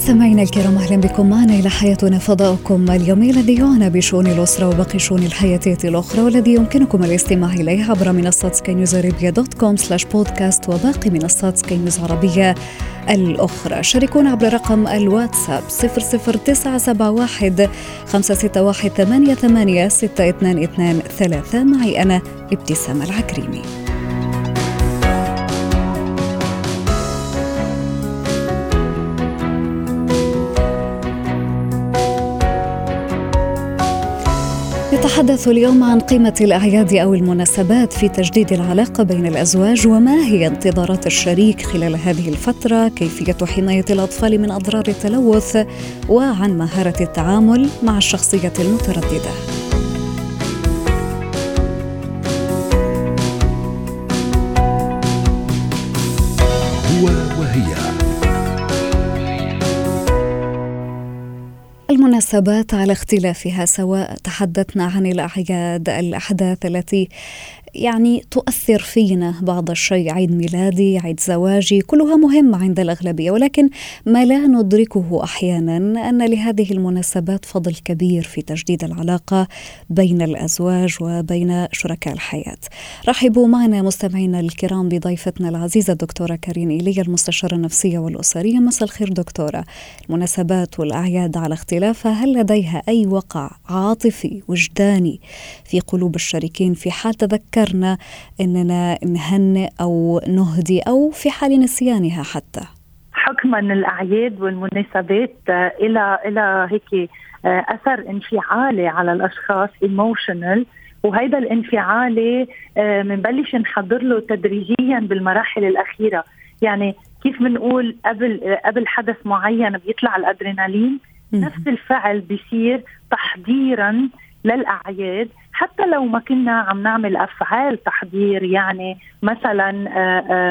مستمعينا الكرام أهلا بكم. معنا إلى حياتنا فضاؤكم اليومي الذي يعنى بشؤون الأسرة وباقي الشؤون الحياتيه الأخرى والذي يمكنكم الاستماع إليه عبر منصات سكاي نيوز عربيه dot com slash بودكاست وباقي منصات سكاي نيوز عربيه الأخرى. شاركونا عبر رقم الواتساب 00971 561 88 622 معي أنا إبتسام العكريمي. نتحدث اليوم عن قيمة الأعياد أو المناسبات في تجديد العلاقة بين الأزواج وما هي انتظارات الشريك خلال هذه الفترة، كيفية حماية الأطفال من أضرار التلوث، وعن مهارة التعامل مع الشخصية المترددة. المناسبات على اختلافها سواء تحدثنا عن الأعياد الأحداث التي يعني تؤثر فينا بعض الشيء عيد ميلادي عيد زواجي كلها مهمة عند الأغلبية. ولكن ما لا ندركه أحيانا أن لهذه المناسبات فضل كبير في تجديد العلاقة بين الأزواج وبين شركاء الحياة. رحبوا معنا مستمعينا الكرام بضيفتنا العزيزة الدكتورة كارين إيليا المستشارة النفسية والأسرية. مساء الخير دكتورة. المناسبات والأعياد على اختلافها هل لديها أي وقع عاطفي وجداني في قلوب الشريكين في حال تذكر فكرنا إننا نهنئ أو نهدي أو في حال نسيانها حتى. حكما الأعياد والمناسبات إلى إلى هيك أثر انفعالي على الأشخاص ايموشنال وهيدا الانفعالي بنبلش نحضر له تدريجيا بالمراحل الأخيرة. يعني كيف بنقول قبل قبل حدث معين بيطلع الأدرينالين؟ نفس الفعل بيصير تحضيرا للأعياد. حتى لو ما كنا عم نعمل أفعال تحضير يعني مثلا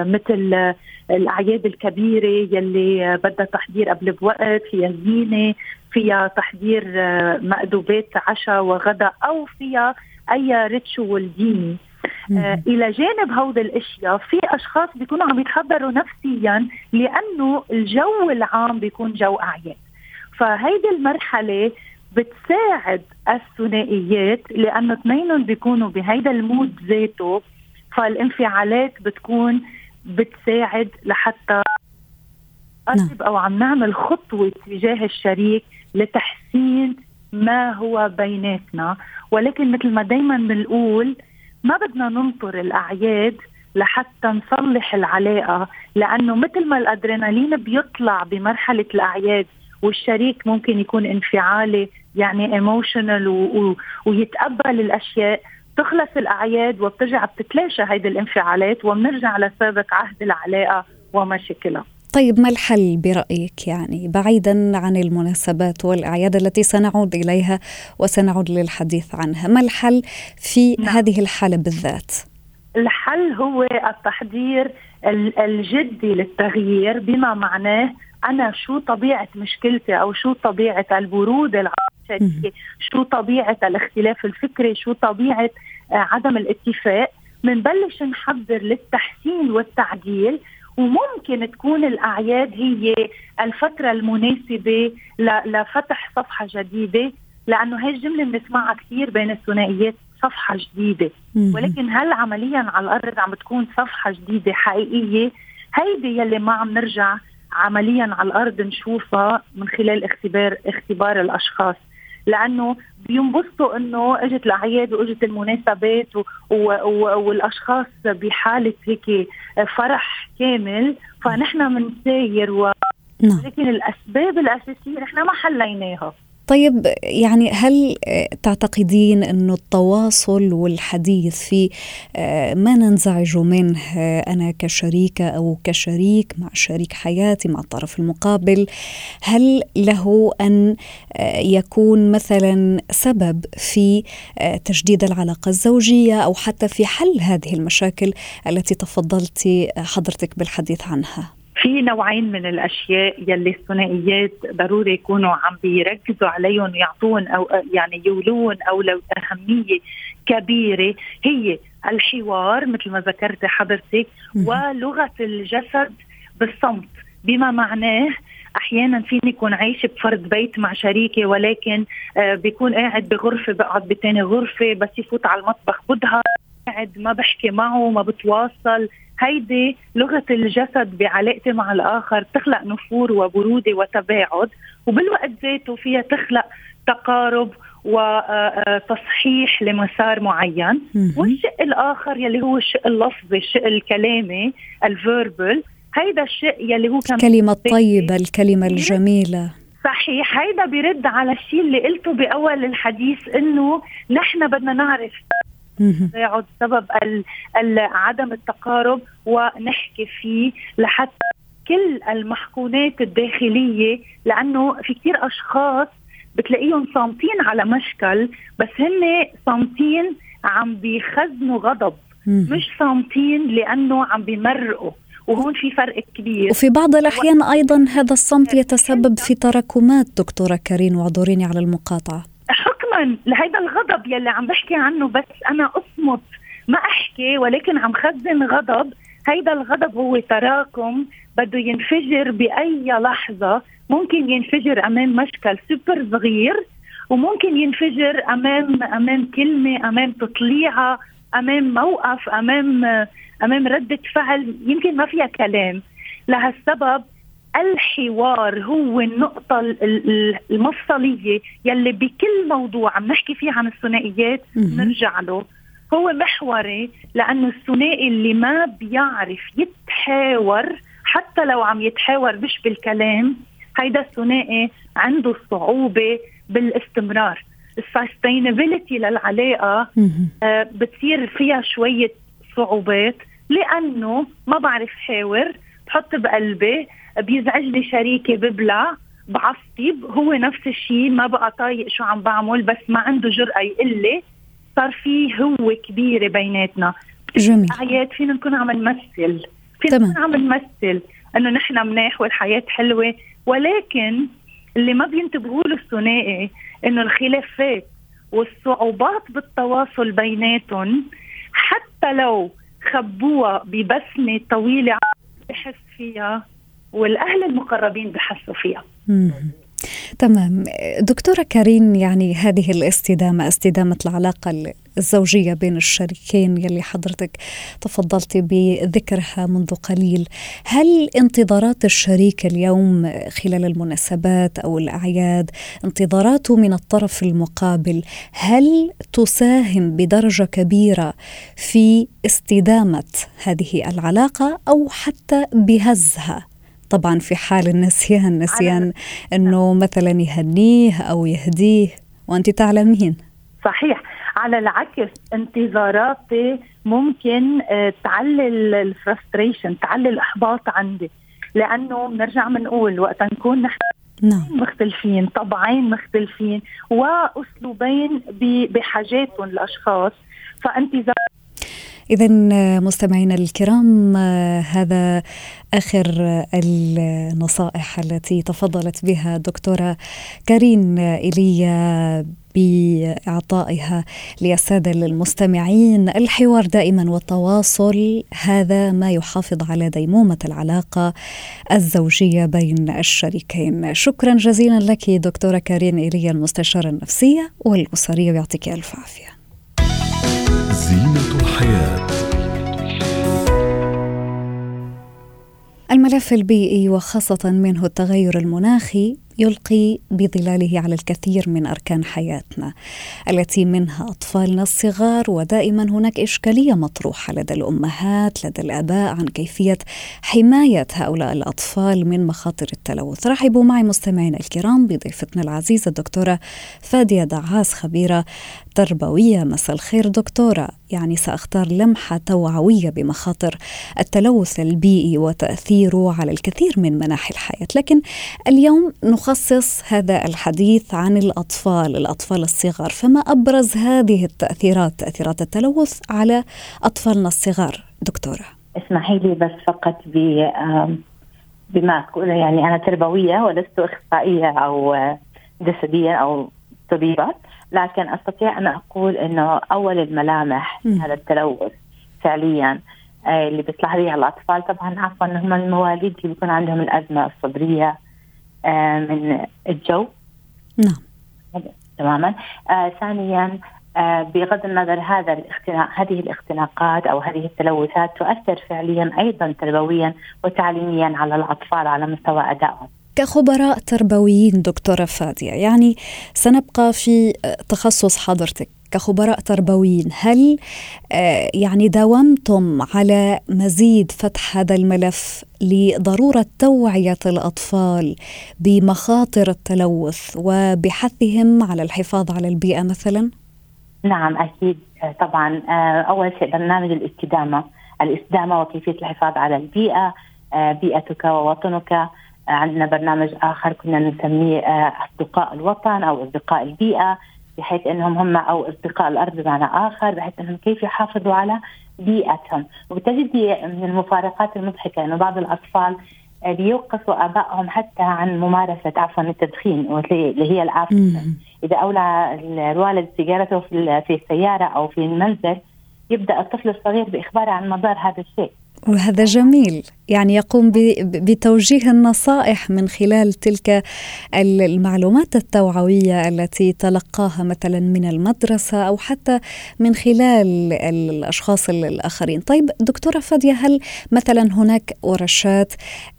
مثل الأعياد الكبيرة يلي بدها تحضير قبل بوقت فيها زينة فيها تحضير مأدوبات عشاء وغداء أو فيها أي ritual ديني. آه إلى جانب هود الأشياء في أشخاص بيكونوا عم يتحضروا نفسيا لأنه الجو العام بيكون جو أعياد. فهيدي المرحلة بتساعد الثنائيات لأنه اثنينهم بيكونوا بهيدا ال mood ذاته فالانفعالات بتكون بتساعد لحتى قرب أو عم نعمل خطوة تجاه الشريك لتحسين ما هو بيناتنا. ولكن مثل ما دائما بنقول ما بدنا ننطر الأعياد لحتى نصلح العلاقة لأنه مثل ما الأدرينالين بيطلع بمرحلة الأعياد والشريك ممكن يكون انفعالي يعني ايموشنال ويتقبل الأشياء تخلص الأعياد وبترجع بتتلاشى هيدي الانفعالات وبنرجع لسابق عهد العلاقة ومشاكلها طيب ما الحل برأيك يعني بعيدا عن المناسبات والأعياد التي سنعود إليها وسنعود للحديث عنها ما الحل في نعم. هذه الحالة بالذات؟ الحل هو التحضير الجدي للتغيير بما معناه أنا شو طبيعة مشكلتي أو شو طبيعة البرود العاطفي شو طبيعة الاختلاف الفكري؟ شو طبيعة عدم الاتفاق؟ بنبلش نحضر للتحسين والتعديل وممكن تكون الأعياد هي الفترة المناسبة لفتح صفحة جديدة لأنه هي الجملة بنسمعها كثير بين الثنائيات صفحة جديدة. ولكن هل عمليا على الأرض عم بتكون صفحة جديدة حقيقية؟ هيدي يلي ما عم نرجع عمليا على الأرض نشوفها من خلال اختبار اختبار الأشخاص لأنه بينبسطوا إنه إجت الأعياد وإجت المناسبات و و و والأشخاص بحالة هيك فرح كامل فنحن بنساير و نعم. لكن الأسباب الأساسية نحن ما حليناها طيب يعني هل تعتقدين أنه التواصل والحديث في آه، ما ننزعج منه أنا كشريكة أو كشريك مع شريك حياتي مع الطرف المقابل هل له أن آه، يكون مثلا سبب في آه، تجديد العلاقة الزوجية أو حتى في حل هذه المشاكل التي تفضلتي حضرتك بالحديث عنها؟ في نوعين من الأشياء يلي الثنائيات ضروري يكونوا عم بيركزوا عليهم ويعطون أو يعني يولون أو لو أهمية كبيرة هي الحوار مثل ما ذكرت حضرتك ولغة الجسد بالصمت. بما معناه أحيانا فيني يكون عايشه بفرد بيت مع شريكي ولكن آه، بيكون قاعد بغرفة بقعد بتاني غرفة بس يفوت على المطبخ بضهر قاعد ما بحكي معه ما بتواصل. هيدي لغة الجسد بعلاقتي مع الآخر تخلق نفور وبرودة وتباعد وبالوقت ذاته فيها تخلق تقارب وتصحيح لمسار معين. والشق الآخر يلي هو الشق اللفظي الشق الكلامي الفيربل هيدا الشيء يلي هو كان الكلمة الطيبة الكلمة الجميلة. صحيح هيدا بيرد على الشيء اللي قلته بأول الحديث إنه نحن بدنا نعرف تباعد سبب عدم التقارب ونحكي فيه لحتى كل المحكونات الداخلية لأنه في كثير أشخاص بتلاقيهم صامتين على مشكل بس هن صامتين عم بيخزنوا غضب. مش صامتين لأنه عم بيمرقوا وهون في فرق كبير. وفي بعض الأحيان أيضا هذا الصمت يتسبب في تراكمات دكتورة كارين واعذريني على المقاطعة. حكما لهيدا الغضب يلي عم بحكي عنه بس أنا أصمت ما أحكي ولكن عم خزن غضب. هيدا الغضب هو تراكم بده ينفجر بأي لحظة. ممكن ينفجر أمام مشكل سوبر صغير وممكن ينفجر أمام أمام كلمة أمام تطليعة أمام موقف أمام أمام ردة فعل. يمكن ما فيها كلام. لهالسبب الحوار هو النقطة المفصلية يلي بكل موضوع عم نحكي فيه عن الثنائيات نرجع له. هو محوري لأنه الثنائي اللي ما بيعرف يتحاور حتى لو عم يتحاور مش بالكلام هيدا الثنائي عنده صعوبة بالاستمرار. السستينابيلتي للعلاقة آه بتصير فيها شوية صعوبات لأنه ما بعرف حاور بحط بقلبي بيزعج لي شريكي ببلع بعصب هو نفس الشيء ما بقى طايق شو عم بعمل بس ما عنده جرأة يقول لي صار في هو كبيرة بيناتنا. جميل. اعياد فينا نكون عم نمثل. فينا نكون عم نمثل. إنه نحن مناح والحياة حلوة. ولكن اللي ما بينتبهوا له الثنائي إنه الخلافات والصعوبات بالتواصل بيناتهم حتى لو خبوها ببسمة طويلة بحس فيها والأهل المقربين بحسوا فيها. تمام. دكتورة كارين يعني هذه الاستدامة استدامة العلاقة الزوجية بين الشريكين يلي حضرتك تفضلتي بذكرها منذ قليل هل انتظارات الشريك اليوم خلال المناسبات أو الأعياد انتظاراته من الطرف المقابل هل تساهم بدرجة كبيرة في استدامة هذه العلاقة أو حتى بهزها؟ طبعا في حال النسيان نسيان إنه مثلا يهنيه أو يهديه. وأنت تعلمين. صحيح. على العكس انتظاراتي ممكن آه، تعلي الفرستريشن تعلي الإحباط عندي. لأنه بنرجع بنقول وقت نكون نحن نعم. مختلفين طبعين مختلفين وأسلوبين بحاجاتهم الاشخاص فانتظار إذا مستمعينا الكرام هذا آخر النصائح التي تفضلت بها دكتورة كارين إيليا بإعطائها للسادة المستمعين. الحوار دائما والتواصل هذا ما يحافظ على ديمومة العلاقة الزوجية بين الشريكين. شكرا جزيلا لك دكتورة كارين ايليا المستشارة النفسية والأسرية ويعطيك ألف عافية. زينة الحياة. الملف البيئي وخاصة منه التغير المناخي يلقي بظلاله على الكثير من أركان حياتنا التي منها أطفالنا الصغار ودائما هناك إشكالية مطروحة لدى الأمهات لدى الآباء عن كيفية حماية هؤلاء الأطفال من مخاطر التلوث. رحبوا معي مستمعينا الكرام بضيفتنا العزيزة الدكتورة فادية دعاس خبيرة تربوية. مساء الخير دكتورة. يعني سأختار لمحة توعوية بمخاطر التلوث البيئي وتأثيره على الكثير من مناحي الحياة. لكن اليوم نخصص هذا الحديث عن الأطفال الأطفال الصغار. فما أبرز هذه التأثيرات تأثيرات التلوث على أطفالنا الصغار دكتورة؟ اسمحي لي بس فقط ب بما أقول يعني أنا تربوية ولست إخصائية أو جسدية أو طبيبة لكن أستطيع أن أقول أنه أول الملامح هذا التلوث فعليا آه، اللي بتلاحظيها الأطفال. طبعا عفوا هم المواليد اللي بيكون عندهم الأزمة الصدرية من الجو. نعم. تماما. آه ثانيا آه بغض النظر هذا الاختناق هذه الاختناقات أو هذه التلوثات تؤثر فعليا أيضا تربويا وتعليميا على الأطفال على مستوى أدائهم. كخبراء تربويين دكتورة فادية يعني سنبقى في تخصص حضرتك. كخبراء تربويين هل آه، يعني داومتم على مزيد فتح هذا الملف لضرورة توعية الأطفال بمخاطر التلوث وبحثهم على الحفاظ على البيئة مثلا؟ نعم أكيد طبعا آه، أول شيء برنامج الاستدامة، الاستدامة وكيفية الحفاظ على البيئة، آه، بيئتك ووطنك، عندنا برنامج آخر كنا نسميه أصدقاء الوطن أو أصدقاء البيئة. بحيث إنهم هم أو أصدقاء الأرض بمعنى آخر بحيث إنهم كيف يحافظوا على بيئتهم. وبتجدي من المفارقات المضحكة إنه بعض الأطفال بيوقفوا آبائهم حتى عن ممارسة عفوا التدخين اللي هي العافيه إذا أولى الوالد سيجارته في السيارة أو في المنزل يبدأ الطفل الصغير بإخباره عن مضار هذا الشيء. وهذا جميل يعني يقوم بتوجيه النصائح من خلال تلك المعلومات التوعوية التي تلقاها مثلا من المدرسة أو حتى من خلال الأشخاص الآخرين. طيب دكتورة فادية هل مثلا هناك ورشات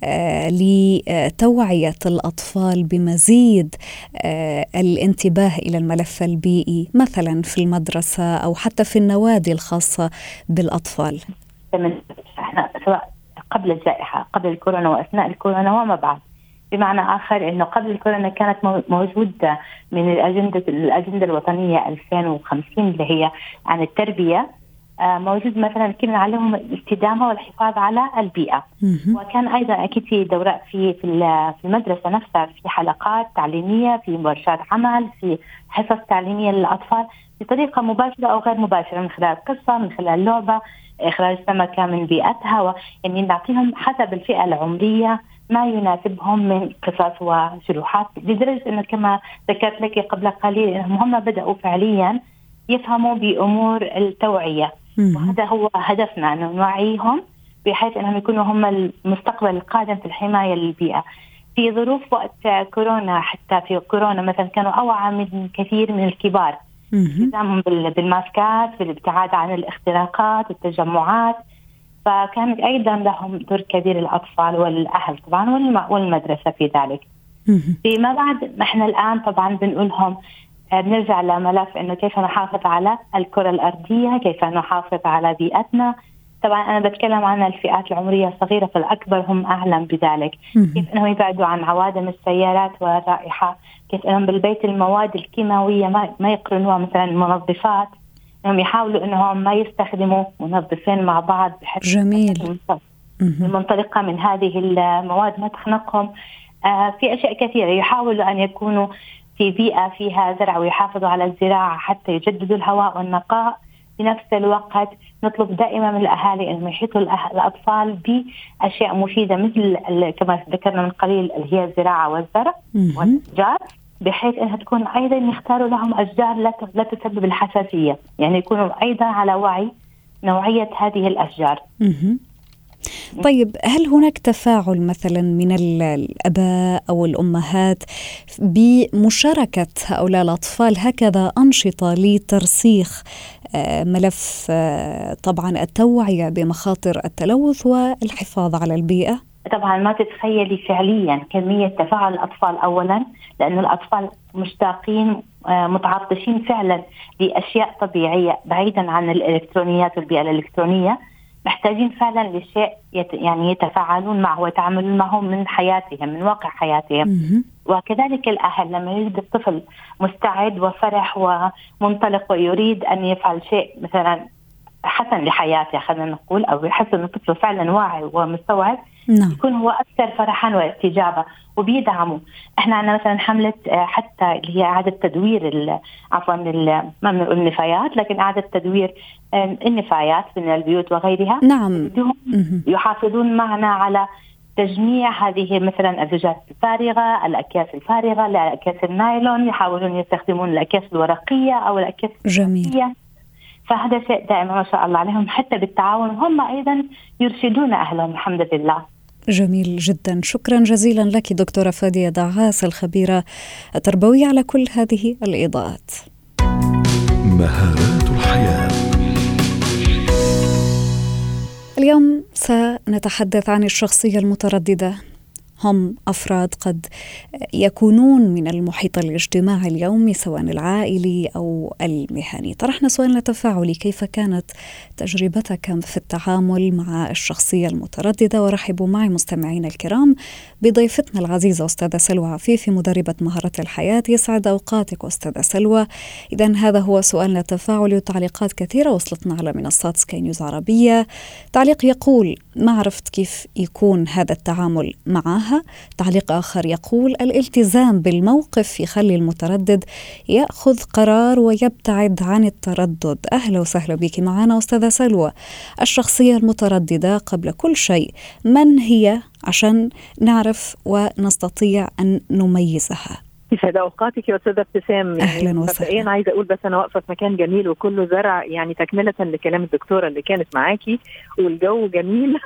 آه، لتوعية الأطفال بمزيد آه، الانتباه إلى الملف البيئي مثلا في المدرسة أو حتى في النوادي الخاصة بالأطفال؟ إحنا سواء قبل الجائحة قبل الكورونا وأثناء الكورونا وما بعد. بمعنى آخر إنه قبل الكورونا كانت موجودة من الاجنده الأجندة الوطنية 2050 اللي هي عن التربية. آه، موجود مثلا كنا نعلمهم الاستدامه والحفاظ على البيئة. وكان أيضا أكيد في دورات في في المدرسة نفسها في حلقات تعليمية في ورشات عمل في حصص تعليمية للأطفال. بطريقة مباشرة أو غير مباشرة من خلال قصة من خلال لعبة اخراج سمكه من بيئتها و... يعني نعطيهم حسب الفئة العمرية ما يناسبهم من قصص وشروحات. لدرجة إنه كما ذكرت لك قبل قليل إنهم هم بدأوا فعليا يفهموا بأمور التوعية. وهذا هو هدفنا إنه نوعيهم بحيث إنهم يكونوا هم المستقبل القادم في الحماية للبيئة. في ظروف وقت كورونا حتى في كورونا مثلا كانوا أوعى من كثير من الكبار. التزامهم بالماسكات بالابتعاد عن الاختراقات والتجمعات. فكان أيضا لهم دور كبير الأطفال والأهل طبعا والمدرسة في ذلك. فيما بعد إحنا الآن طبعا بنقولهم آه، بنرجع لملف إنه كيف نحافظ على الكرة الأرضية، كيف نحافظ على بيئتنا، طبعا أنا بتكلم عن الفئات العمرية الصغيرة فالأكبر هم اعلم بذلك. كيف إنهم يبعدوا عن عوادم السيارات والرائحة؟ كيف إنهم بالبيت المواد الكيماوية ما, ما يقرنوها؟ مثلا المنظفات إنهم يحاولوا إنهم ما يستخدموا منظفين مع بعض بحيث جميل. المنطلقه من هذه المواد ما تخنقهم. آه في أشياء كثيرة يحاولوا أن يكونوا في بيئة فيها زرع ويحافظوا على الزراعة حتى يجددوا الهواء والنقاء. في نفس الوقت نطلب دائما من الأهالي أنهم يحيطوا الأطفال بأشياء مفيدة مثل كما ذكرنا من قليل اللي هي الزراعة والزرع والأشجار بحيث إنها تكون أيضا يختاروا لهم أشجار لا لا تسبب الحساسية، يعني يكونوا أيضا على وعي نوعية هذه الأشجار. طيب هل هناك تفاعل مثلا من الأباء أو الأمهات بمشاركة هؤلاء الأطفال هكذا أنشطة لترسيخ آه، ملف آه، طبعا التوعية بمخاطر التلوث والحفاظ على البيئة؟ طبعا ما تتخيلي فعليا كمية تفاعل الأطفال أولا لأنه الأطفال مشتاقين آه، متعطشين فعلا لأشياء طبيعية بعيدا عن الإلكترونيات والبيئة الإلكترونية محتاجين فعلا لشيء يت يعني يتفاعلون معه ويتعاملون معه من حياتهم من واقع حياتهم. وكذلك الأهل لما يجد الطفل مستعد وفرح ومنطلق ويريد أن يفعل شيء مثلا حسن لحياته خلينا نقول أو يحس انه الطفل فعلا واعي ومستوعب نعم. يكون هو أكثر فرحا واستجابة وبيدعموا إحنا عندنا مثلا حملة آه، حتى اللي هي إعادة تدوير عفوا ما بنقول النفايات لكن إعادة تدوير النفايات من البيوت وغيرها. نعم. يحافظون معنا على تجميع هذه مثلا الزجاج الفارغة، الأكياس الفارغة، الأكياس النايلون، يحاولون يستخدمون الأكياس الورقية أو الأكياس جميل. فهذا شيء دائما ما شاء الله عليهم حتى بالتعاون هم أيضا يرشدون أهلهم الحمد لله. جميل جدا. شكرا جزيلا لك دكتورة فادية دعاس الخبيرة التربوية على كل هذه الإضاءات. مهارات الحياة. اليوم سنتحدث عن الشخصية المترددة. هم أفراد قد يكونون من المحيط الاجتماعي اليومي سواء العائلي أو المهني. طرحنا سؤالنا تفاعلي كيف كانت تجربتك في التعامل مع الشخصية المترددة ورحبوا معي مستمعينا الكرام بضيفتنا العزيزة أستاذة سلوى عفيفي مدربة مهارات الحياة يسعد أوقاتك أستاذة سلوى. اذا هذا هو سؤالنا التفاعلي وتعليقات كثيرة وصلتنا على منصات سكاي نيوز عربية. تعليق يقول ما عرفت كيف يكون هذا التعامل معها تعليق آخر يقول الالتزام بالموقف يخلي المتردد يأخذ قرار ويبتعد عن التردد. أهلا وسهلا بك معنا أستاذة سلوى. الشخصية المترددة قبل كل شيء من هي عشان نعرف ونستطيع أن نميزها؟ يسعد أوقاتك يا أستاذة ابتسام. يعني أهلا وسهلا. مبدئيا عايزة أقول بس أنا واقفة في مكان جميل وكله زرع يعني تكملة لكلام الدكتورة اللي كانت معاكي والجو جميل.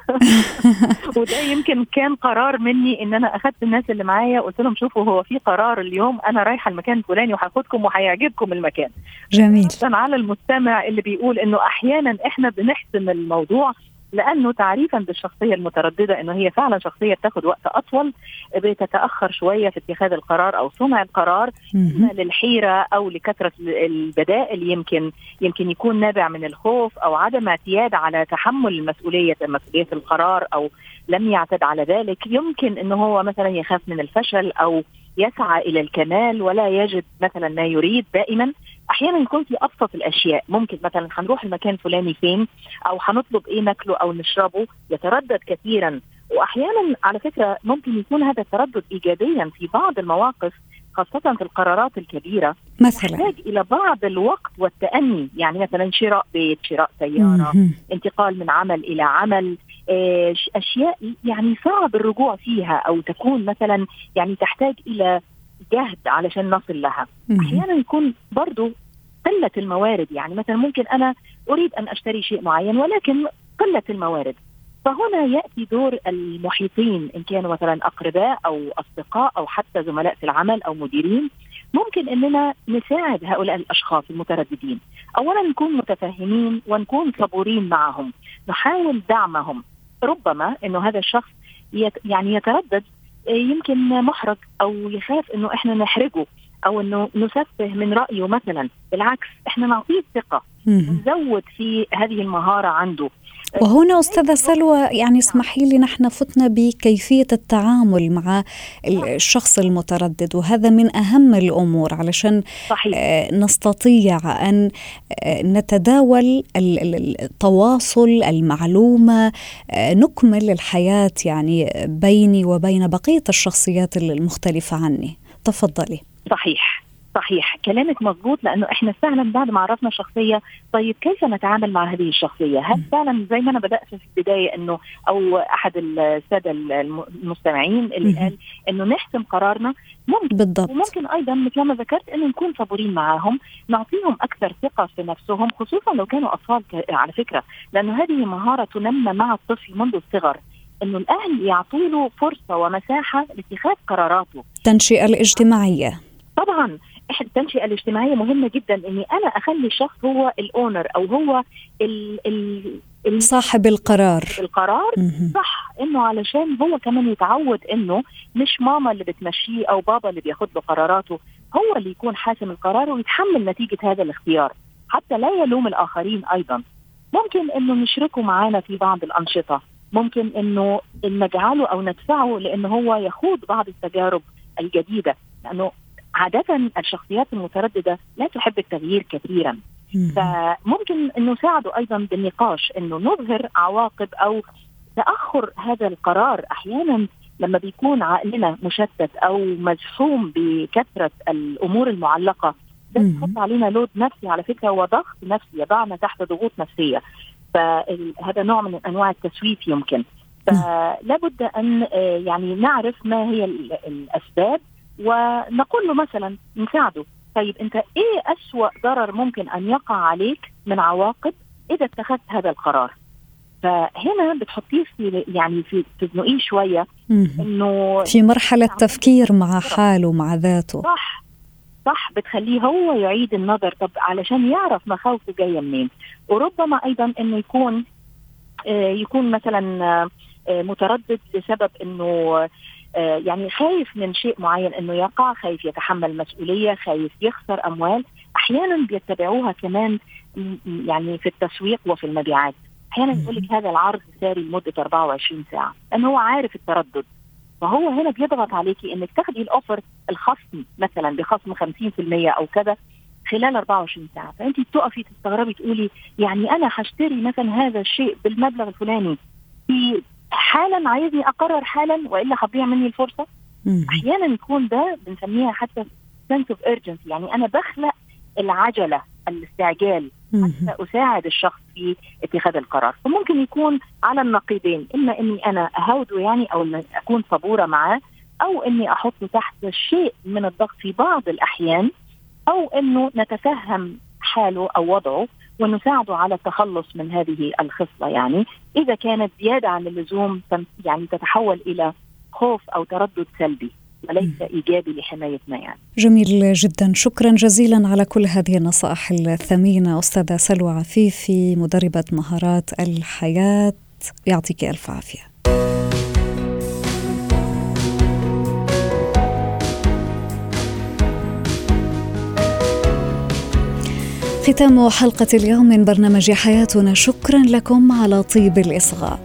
وده يمكن كان قرار مني إن أنا اخذت الناس اللي معايا وقلت لهم شوفوا هو في قرار اليوم أنا رايحة المكان الفلاني وهاخدكم وهيعجبكم المكان. جميل. على المستمع اللي بيقول إنه أحيانا إحنا بنحسم الموضوع لأنه تعريفا بالشخصية المترددة إنه هي فعلا شخصية بتاخذ وقت أطول بتتأخر شوية في اتخاذ القرار أو صنع القرار إما للحيرة أو لكثرة البدائل يمكن يمكن يكون نابع من الخوف أو عدم اعتياد على تحمل المسؤولية مسؤولية القرار أو لم يعتد على ذلك. يمكن انه هو مثلا يخاف من الفشل أو يسعى إلى الكمال ولا يجد مثلا ما يريد دائما. أحيانا يكون في أبسط الأشياء. ممكن مثلا هنروح المكان الفلاني فين أو هنطلب إيه ناكله أو نشربه يتردد كثيرا. وأحيانا على فكرة ممكن يكون هذا التردد ايجابيا في بعض المواقف خاصة في القرارات الكبيرة. مثلا. تحتاج إلى بعض الوقت والتأني. يعني مثلا شراء بيت شراء سيارة انتقال من عمل إلى عمل. آه، أشياء يعني صعب الرجوع فيها أو تكون مثلا يعني تحتاج إلى جهد علشان نصل لها. أحيانا يكون برضو قلة الموارد يعني مثلا ممكن أنا أريد أن أشتري شيء معين ولكن قلة الموارد. فهنا يأتي دور المحيطين إن كانوا مثلا أقرباء أو أصدقاء أو حتى زملاء في العمل أو مديرين. ممكن إننا نساعد هؤلاء الأشخاص المترددين. اولا نكون متفهمين ونكون صبورين معهم نحاول دعمهم. ربما إنه هذا الشخص يعني يتردد يمكن محرج أو يخاف إنه إحنا نحرجه. أو إنه نسفه من رأيه مثلا. بالعكس إحنا نعطيه الثقه نزود في هذه المهارة عنده. وهنا أستاذة سلوى يعني اسمحي لي نحن فتنا بكيفية التعامل مع الشخص المتردد وهذا من أهم الأمور علشان صحيح. آه، نستطيع أن آه، نتداول التواصل المعلومة آه، نكمل الحياة يعني بيني وبين بقية الشخصيات المختلفة عني. تفضلي. صحيح صحيح. كلامك مظبوط لأنه إحنا فعلا بعد ما عرفنا الشخصية طيب كيف نتعامل مع هذه الشخصية؟ هل فعلا زي ما أنا بدأت في البداية إنه أو أحد السادة المستمعين اللي قال إنه نحسم قرارنا ممكن بالضبط. وممكن أيضا مثل ما ذكرت إنه نكون صبورين معهم نعطيهم أكثر ثقة في نفسهم خصوصا لو كانوا أطفال على فكرة لأنه هذه مهارة تنمى مع الطفل منذ الصغر. إنه الأهل يعطوا له فرصة ومساحة لاتخاذ قراراته. التنشئه الاجتماعية. طبعا التنشئة الاجتماعية مهمة جدا إني أنا أخلي الشخص هو الاونر أو هو ال ال صاحب القرار. القرار. صح إنه علشان هو كمان يتعود إنه مش ماما اللي بتمشيه أو بابا اللي بياخد له قراراته هو اللي يكون حاسم القرار ويتحمل نتيجة هذا الاختيار. حتى لا يلوم الآخرين أيضا. ممكن إنه نشركه معانا في بعض الأنشطة. ممكن إنه نجعله أو ندفعه لإنه هو يخوض بعض التجارب الجديدة. لأنه عادة الشخصيات المترددة لا تحب التغيير كثيرا. فممكن أنه نساعده أيضا بالنقاش أنه نظهر عواقب أو تأخر هذا القرار. أحيانا لما بيكون عقلنا مشتت أو مزحوم بكثرة الأمور المعلقة ده بيحط علينا لود نفسي على فكرة وضغط نفسي يضعنا تحت ضغوط نفسية. فهذا نوع من أنواع التسويف يمكن. فلا بد أن آه، يعني نعرف ما هي الأسباب ونقول له مثلا نساعده طيب أنت إيه أسوأ ضرر ممكن أن يقع عليك من عواقب إذا اتخذت هذا القرار؟ فهنا بتحطيه في يعني في تزنقيه شوية إنه في مرحلة تفكير مع حاله مع ذاته. صح صح بتخليه هو يعيد النظر. طب علشان يعرف مخاوفه جاية منين. وربما أيضا إنه يكون آه، يكون مثلا آه، متردد لسبب إنه يعني خايف من شيء معين إنه يقع خايف يتحمل مسؤولية خايف يخسر أموال. أحيانا بيتبعوها كمان يعني في التسويق وفي المبيعات. أحيانا يقول لك هذا العرض ساري لمدة 24 ساعة. لأنه هو عارف التردد. فهو هنا بيضغط عليكي إنك تاخدي الأوفر الخصم مثلا بخصم 50% أو كذا خلال 24 ساعة. فأنت بتقفي تستغربي تقولي يعني أنا هشتري مثلا هذا الشيء بالمبلغ الفلاني في حالا عايزني أقرر حالا وإلا هتضيع مني الفرصة؟ أحيانا يكون ده بنسميها حتى sense of urgency. يعني أنا بخلق العجلة الاستعجال حتى أساعد الشخص في اتخاذ القرار. فممكن يكون على النقيضين إما إني أنا اهوده يعني أو إني أكون صبورة معاه أو إني أحطه تحت شيء من الضغط في بعض الأحيان أو إنه نتفهم حاله أو وضعه. ونساعده على التخلص من هذه الخصلة يعني إذا كانت زيادة عن اللزوم يعني تتحول إلى خوف أو تردد سلبي وليس إيجابي لحمايتنا يعني. جميل جدا، شكرا جزيلا على كل هذه النصائح الثمينة أستاذة سلوى عفيفي مدربة مهارات الحياة يعطيك ألف عافية. ختام حلقة اليوم من برنامج حياتنا. شكرا لكم على طيب الإصغاء.